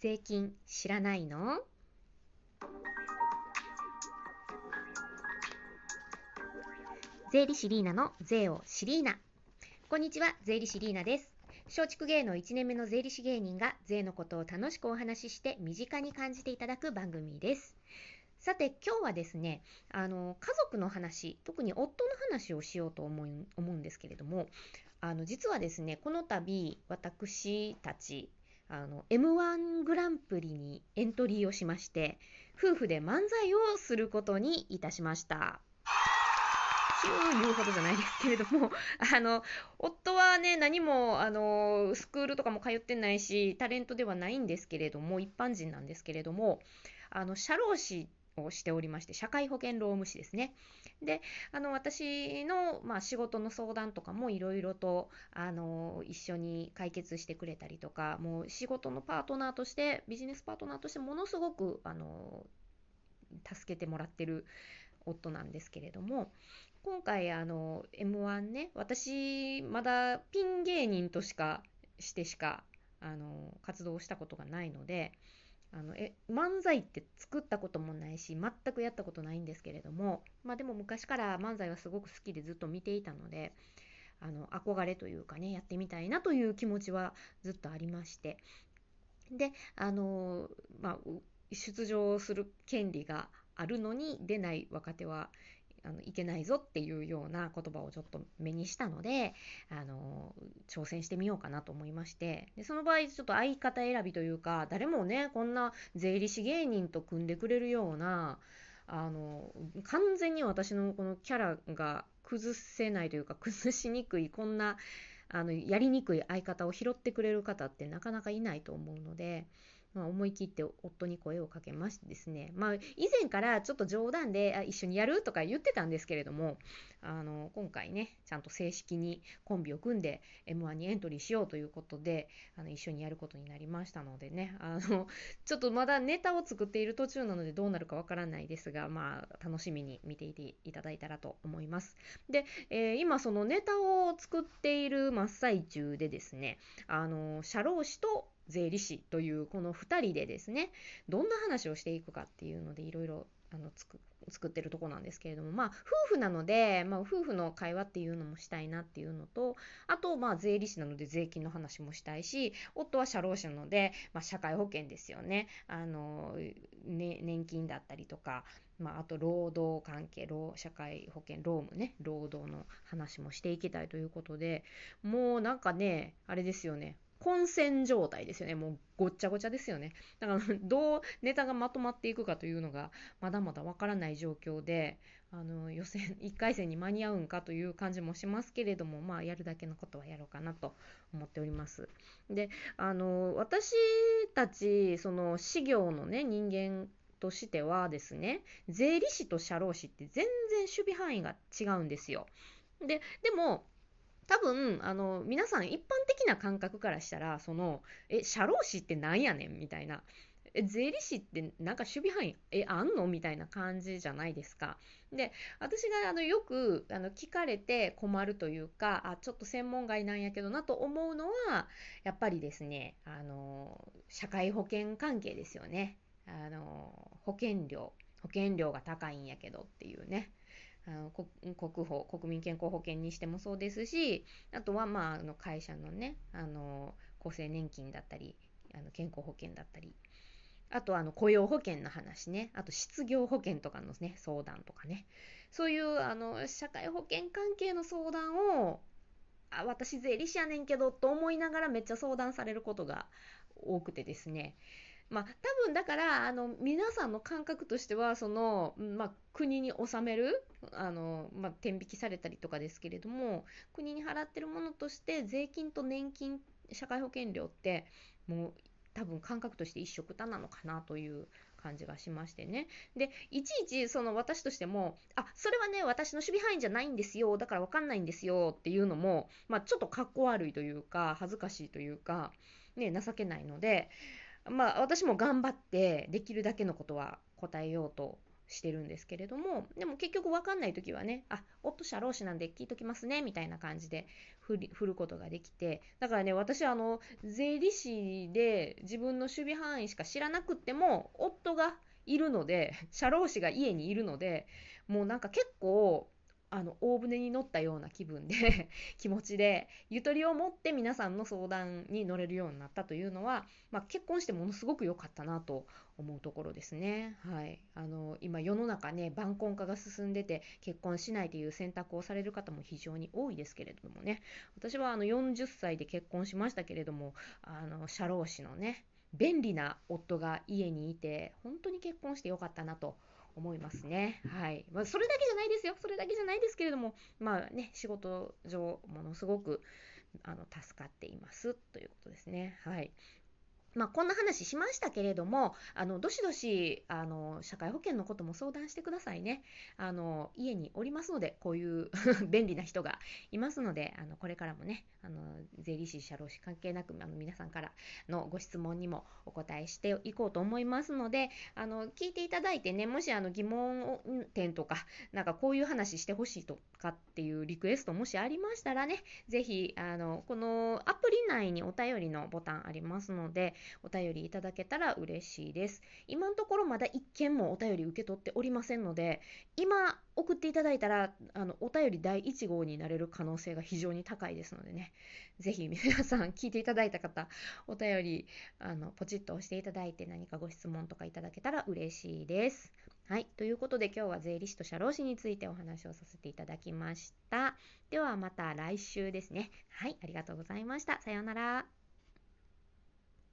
税金知らないの？税理士リーナの税をシリーナ。こんにちは、税理士リーナです。松竹芸能1年目の税理士芸人が税のことを楽しくお話しして身近に感じていただく番組です。さて今日はですねあの家族の話特に夫の話をしようと思う思うんですけれどもあの実はですねこの度私たちあの m 1グランプリにエントリーをしまして夫婦で漫才をすることにいたしました。ヒュー言うほどじゃないですけれども、あの、夫はね、何も、あの、スクールとかも通ってないし、タレントではないんですけれども、一般人なんですけれども、あの、社労士をしておりまして、社会保険労務士ですね。で、あの、私の、まあ、仕事の相談とかもいろいろと、あの、一緒に解決してくれたりとか、もう仕事のパートナーとして、ビジネスパートナーとしてものすごく、あの、助けてもらってる夫なんですけれども、今回、あの、M1 ね、私、まだピン芸人としか、してしか、あの、活動したことがないので、あのえ漫才って作ったこともないし全くやったことないんですけれどもまあでも昔から漫才はすごく好きでずっと見ていたのであの憧れというかねやってみたいなという気持ちはずっとありまして。であのまあ出場する権利があるのに出ない若手はあのいけないぞっていうような言葉をちょっと目にしたのであの挑戦してみようかなと思いまして。でその場合ちょっと相方選びというか誰もねこんな税理士芸人と組んでくれるようなあの完全に私のこのキャラが崩せないというか崩しにくいこんなあのやりにくい相方を拾ってくれる方ってなかなかいないと思うのでまあ、思い切って夫に声をかけましてですね、まあ、以前からちょっと冗談であ一緒にやるとか言ってたんですけれどもあの今回ねちゃんと正式にコンビを組んで m 1にエントリーしようということであの一緒にやることになりましたのでねあのちょっとまだネタを作っている途中なのでどうなるかわからないですが、まあ、楽しみに見ていていただいたらと思います。で、えー、今そのネタを作っている真っ最中でですねあの社労士と税理士というこの2人でですねどんな話をしていくかっていうのでいろいろあの作ってるとこなんですけれどもまあ夫婦なので、まあ、夫婦の会話っていうのもしたいなっていうのとあとまあ税理士なので税金の話もしたいし夫は社労士なので、まあ、社会保険ですよね。あの、ね、年金だったりとか、まあ、あと労働関係労社会保険労務ね労働の話もしていきたいということでもうなんかねあれですよね。混戦状態ですよね。もうごっちゃごちゃですよね。だから どうネタがまとまっていくかというのがまだまだわからない状況で、あの予選、1回戦に間に合うんかという感じもしますけれども、まあやるだけのことはやろうかなと思っております。で、あの、私たち、その、事業のね、人間としてはですね、税理士と社労士って全然守備範囲が違うんですよ。で、でも、多分あの皆さん一般的な感覚からしたらそのえ社労士ってなんやねんみたいなえ税理士ってなんか守備範囲えあんの？みたいな感じじゃないですか。で私があのよくあの聞かれて困るというかあちょっと専門外なんやけどなと思うのはやっぱりですねあの社会保険関係ですよね。あの保険料保険料が高いんやけどっていうね。あの国保国民健康保険にしてもそうですしあとは、まあ、あの会社のねあの厚生年金だったりあの健康保険だったりあとあの雇用保険の話ねあと失業保険とかのね相談とかね。そういうあの社会保険関係の相談をあ私税理士やねんけどと思いながらめっちゃ相談されることが多くてですね。まあ、多分だからあの皆さんの感覚としてはその、まあ、国に納めるあの、まあ、天引きされたりとかですけれども国に払ってるものとして税金と年金社会保険料ってもう多分感覚として一緒くたなのかなという感じがしましてね。で、いちいちその私としても、あ、それはね、私の守備範囲じゃないんですよ、だからわかんないんですよっていうのも、まあ、ちょっとかっこ悪いというか、恥ずかしいというか、ね、情けないので、まあ、私も頑張ってできるだけのことは答えようとしてるんですけれども、でも結局わかんない時はね、あ、夫社労士なんで聞いときますね、みたいな感じで振り振ることができて、だからね、私あの、税理士で自分の守備範囲しか知らなくっても、夫がいるので、社労士が家にいるので、もうなんか結構、あの大船に乗ったような気分で 気持ちでゆとりを持って皆さんの相談に乗れるようになったというのは、まあ、結婚してものすごく良かったなと思うところですね。はい、あの今世の中ね晩婚化が進んでて結婚しないという選択をされる方も非常に多いですけれどもね私はあの40歳で結婚しましたけれどもあの社労士のね便利な夫が家にいて本当に結婚してよかったなと思いますね。はい。まあ、それだけじゃないですよ。それだけじゃないですけれども、まあね、仕事上、ものすごく、あの、助かっていますということですね。はい。まあ、こんな話しましたけれども、あのどしどしあの社会保険のことも相談してくださいね。あの家におりますので、こういう 便利な人がいますので、あのこれからもね、あの税理士、社労士関係なくあの皆さんからのご質問にもお答えしていこうと思いますので、あの聞いていただいてね、もしあの疑問点とか、なんかこういう話してほしいとかっていうリクエストもしありましたらね、ぜひあのこのアプリ内にお便りのボタンありますので、お便りいただけたら嬉しいです。今のところまだ1件もお便り受け取っておりませんので、今送っていただいたら、あのお便り第1号になれる可能性が非常に高いですのでね、ぜひ皆さん聞いていただいた方、お便りあのポチッと押していただいて何かご質問とかいただけたら嬉しいです。はい。ということで今日は税理士と社労士についてお話をさせていただきました。ではまた来週ですね。はい。ありがとうございました。さようなら。